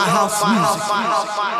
my house music.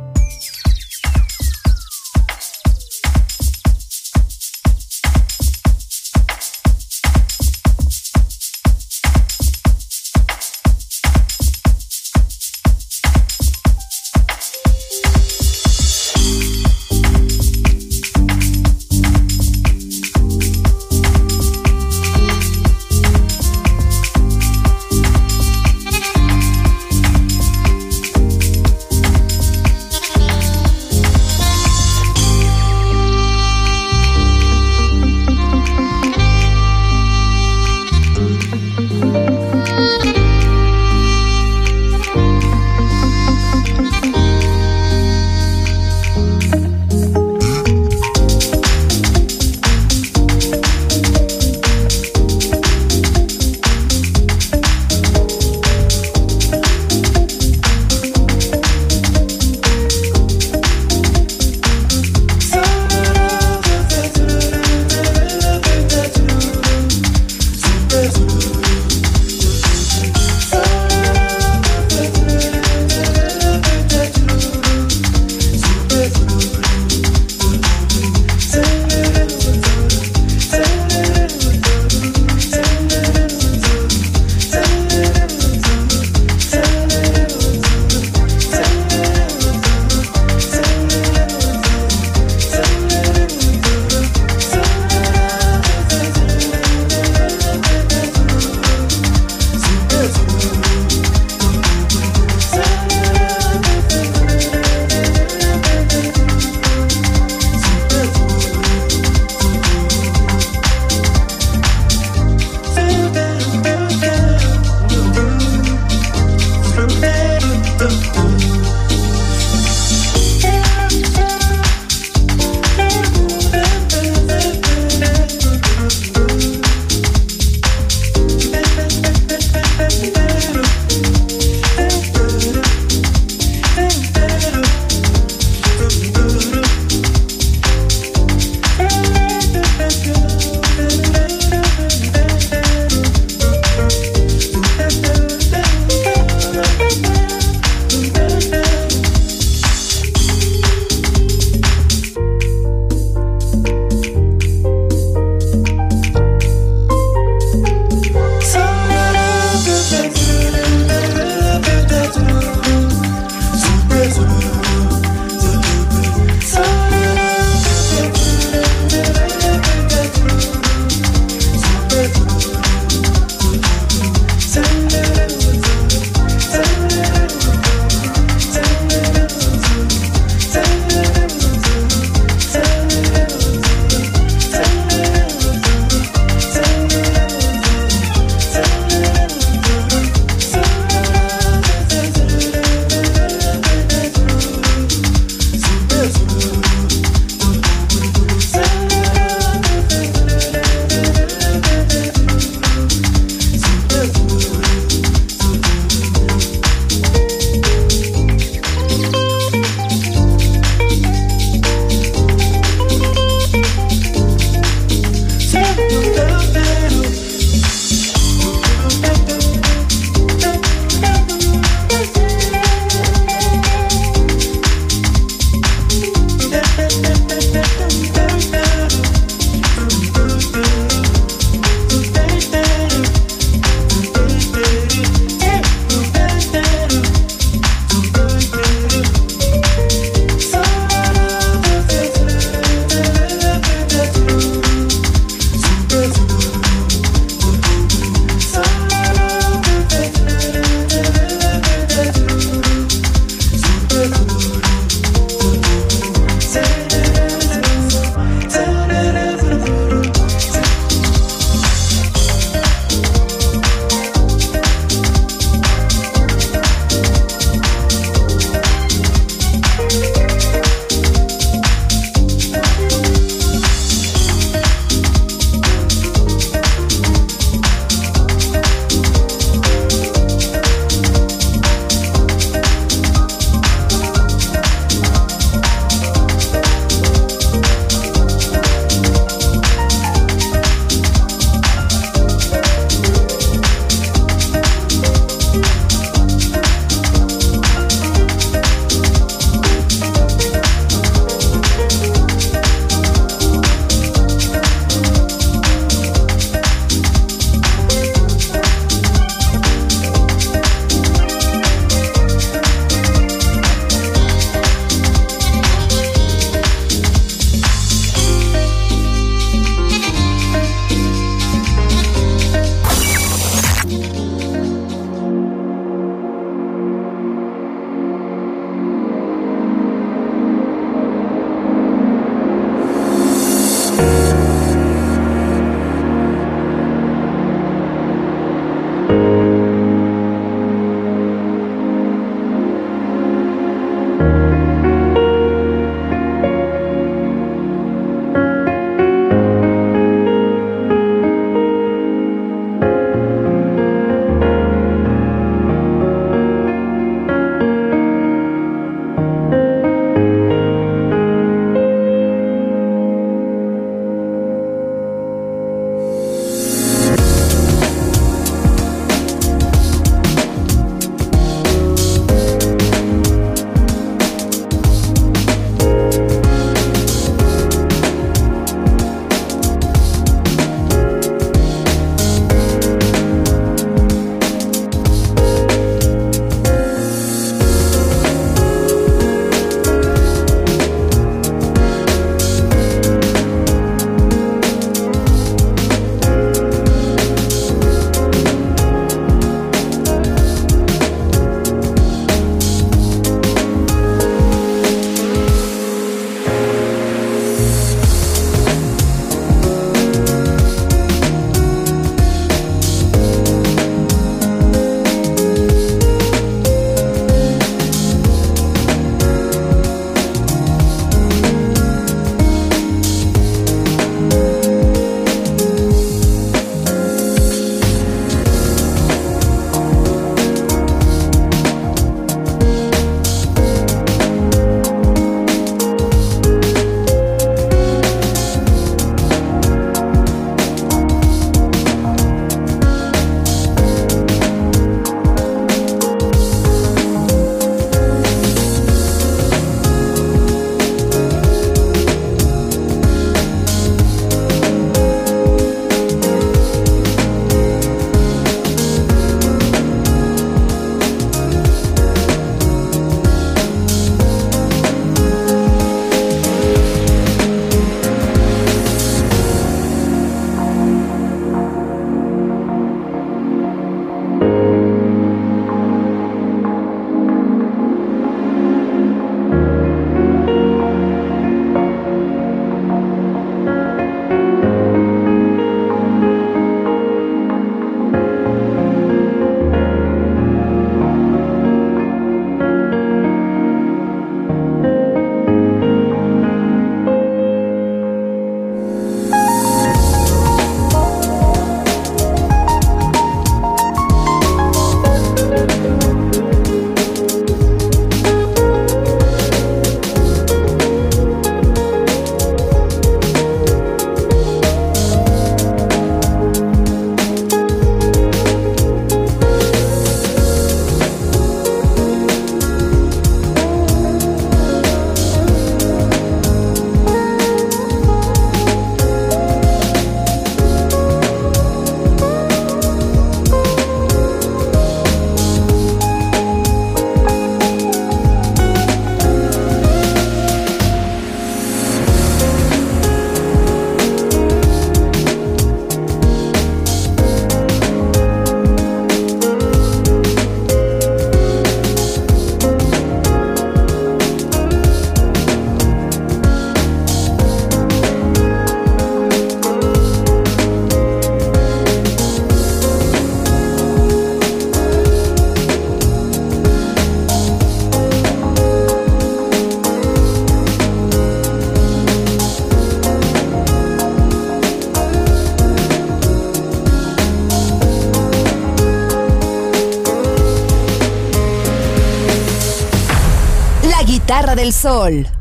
Sol.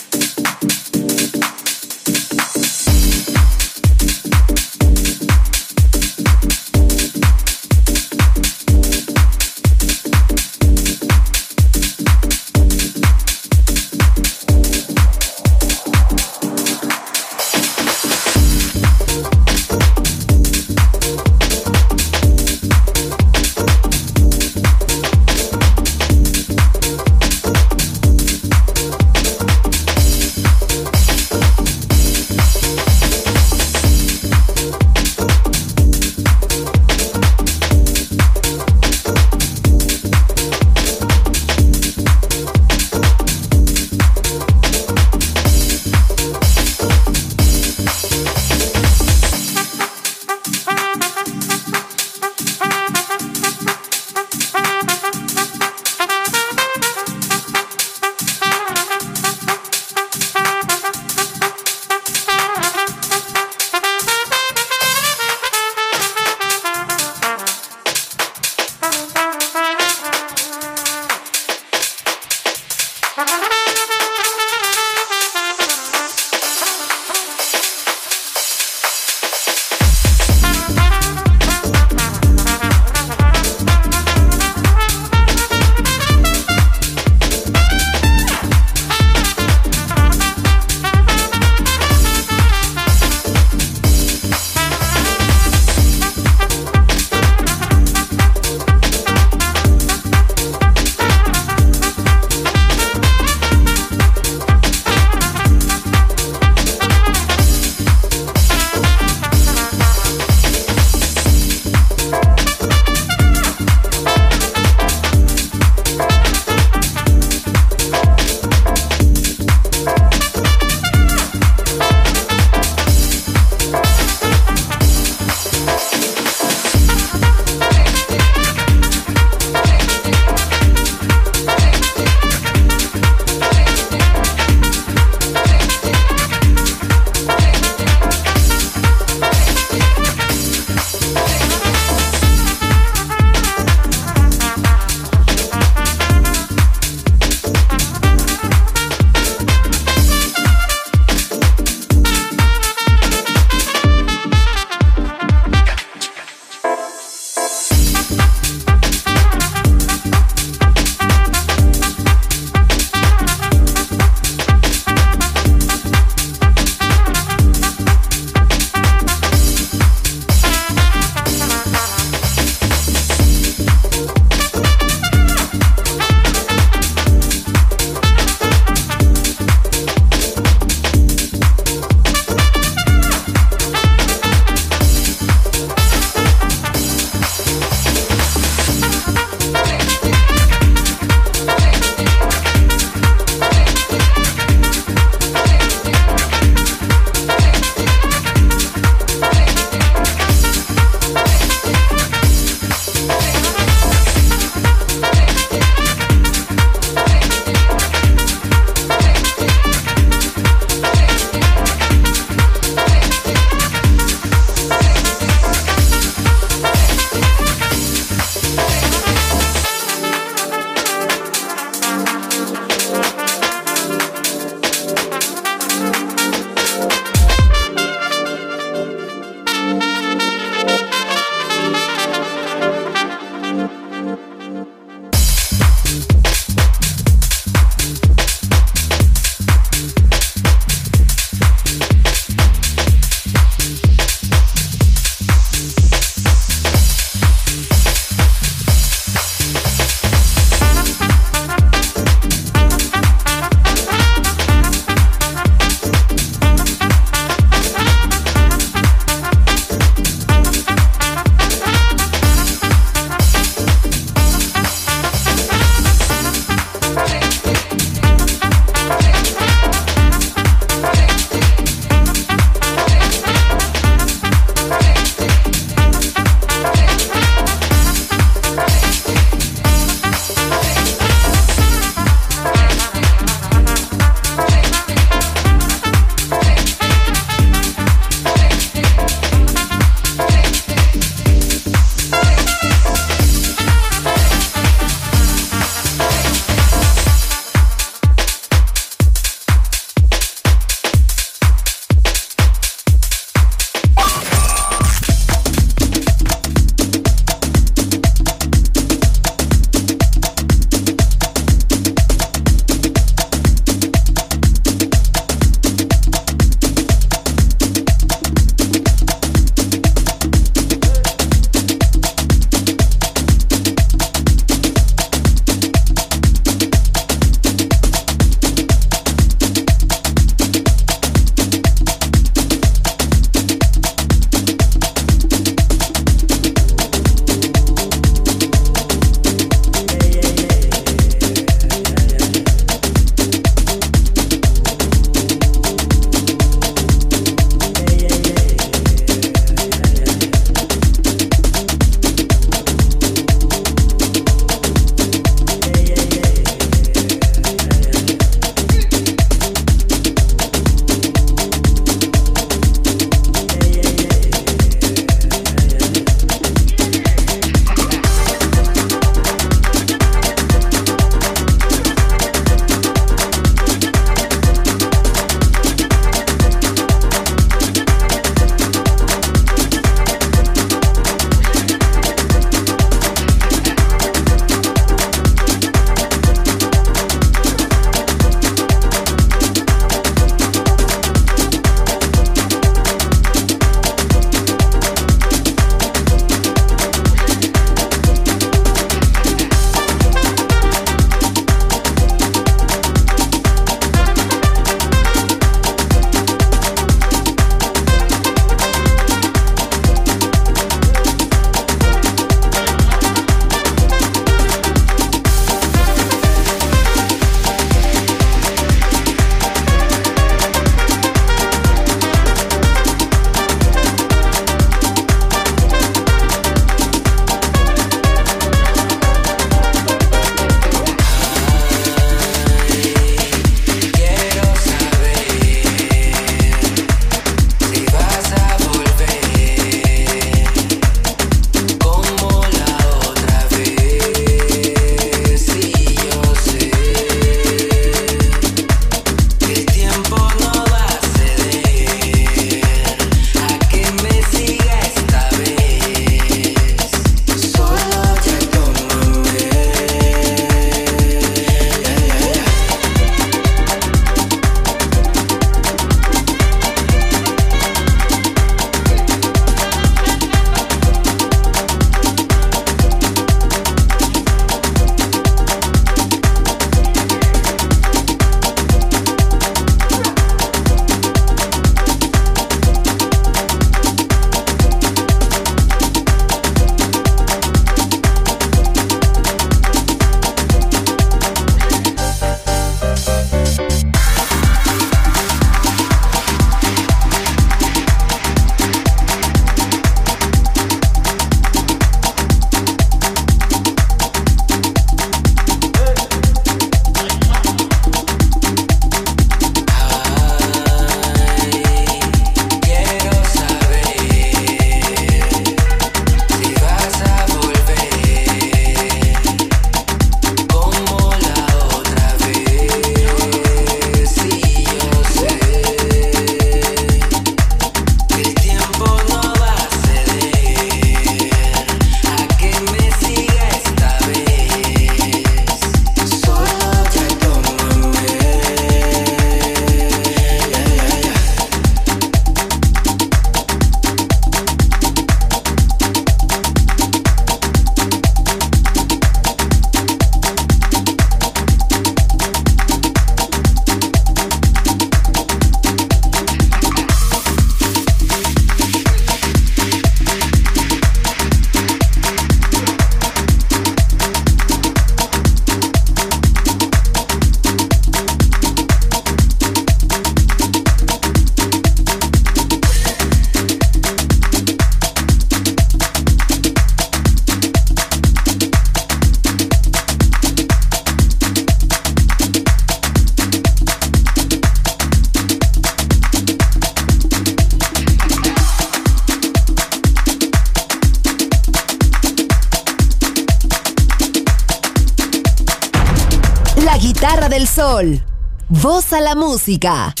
Guitarra del sol. Voz a la música.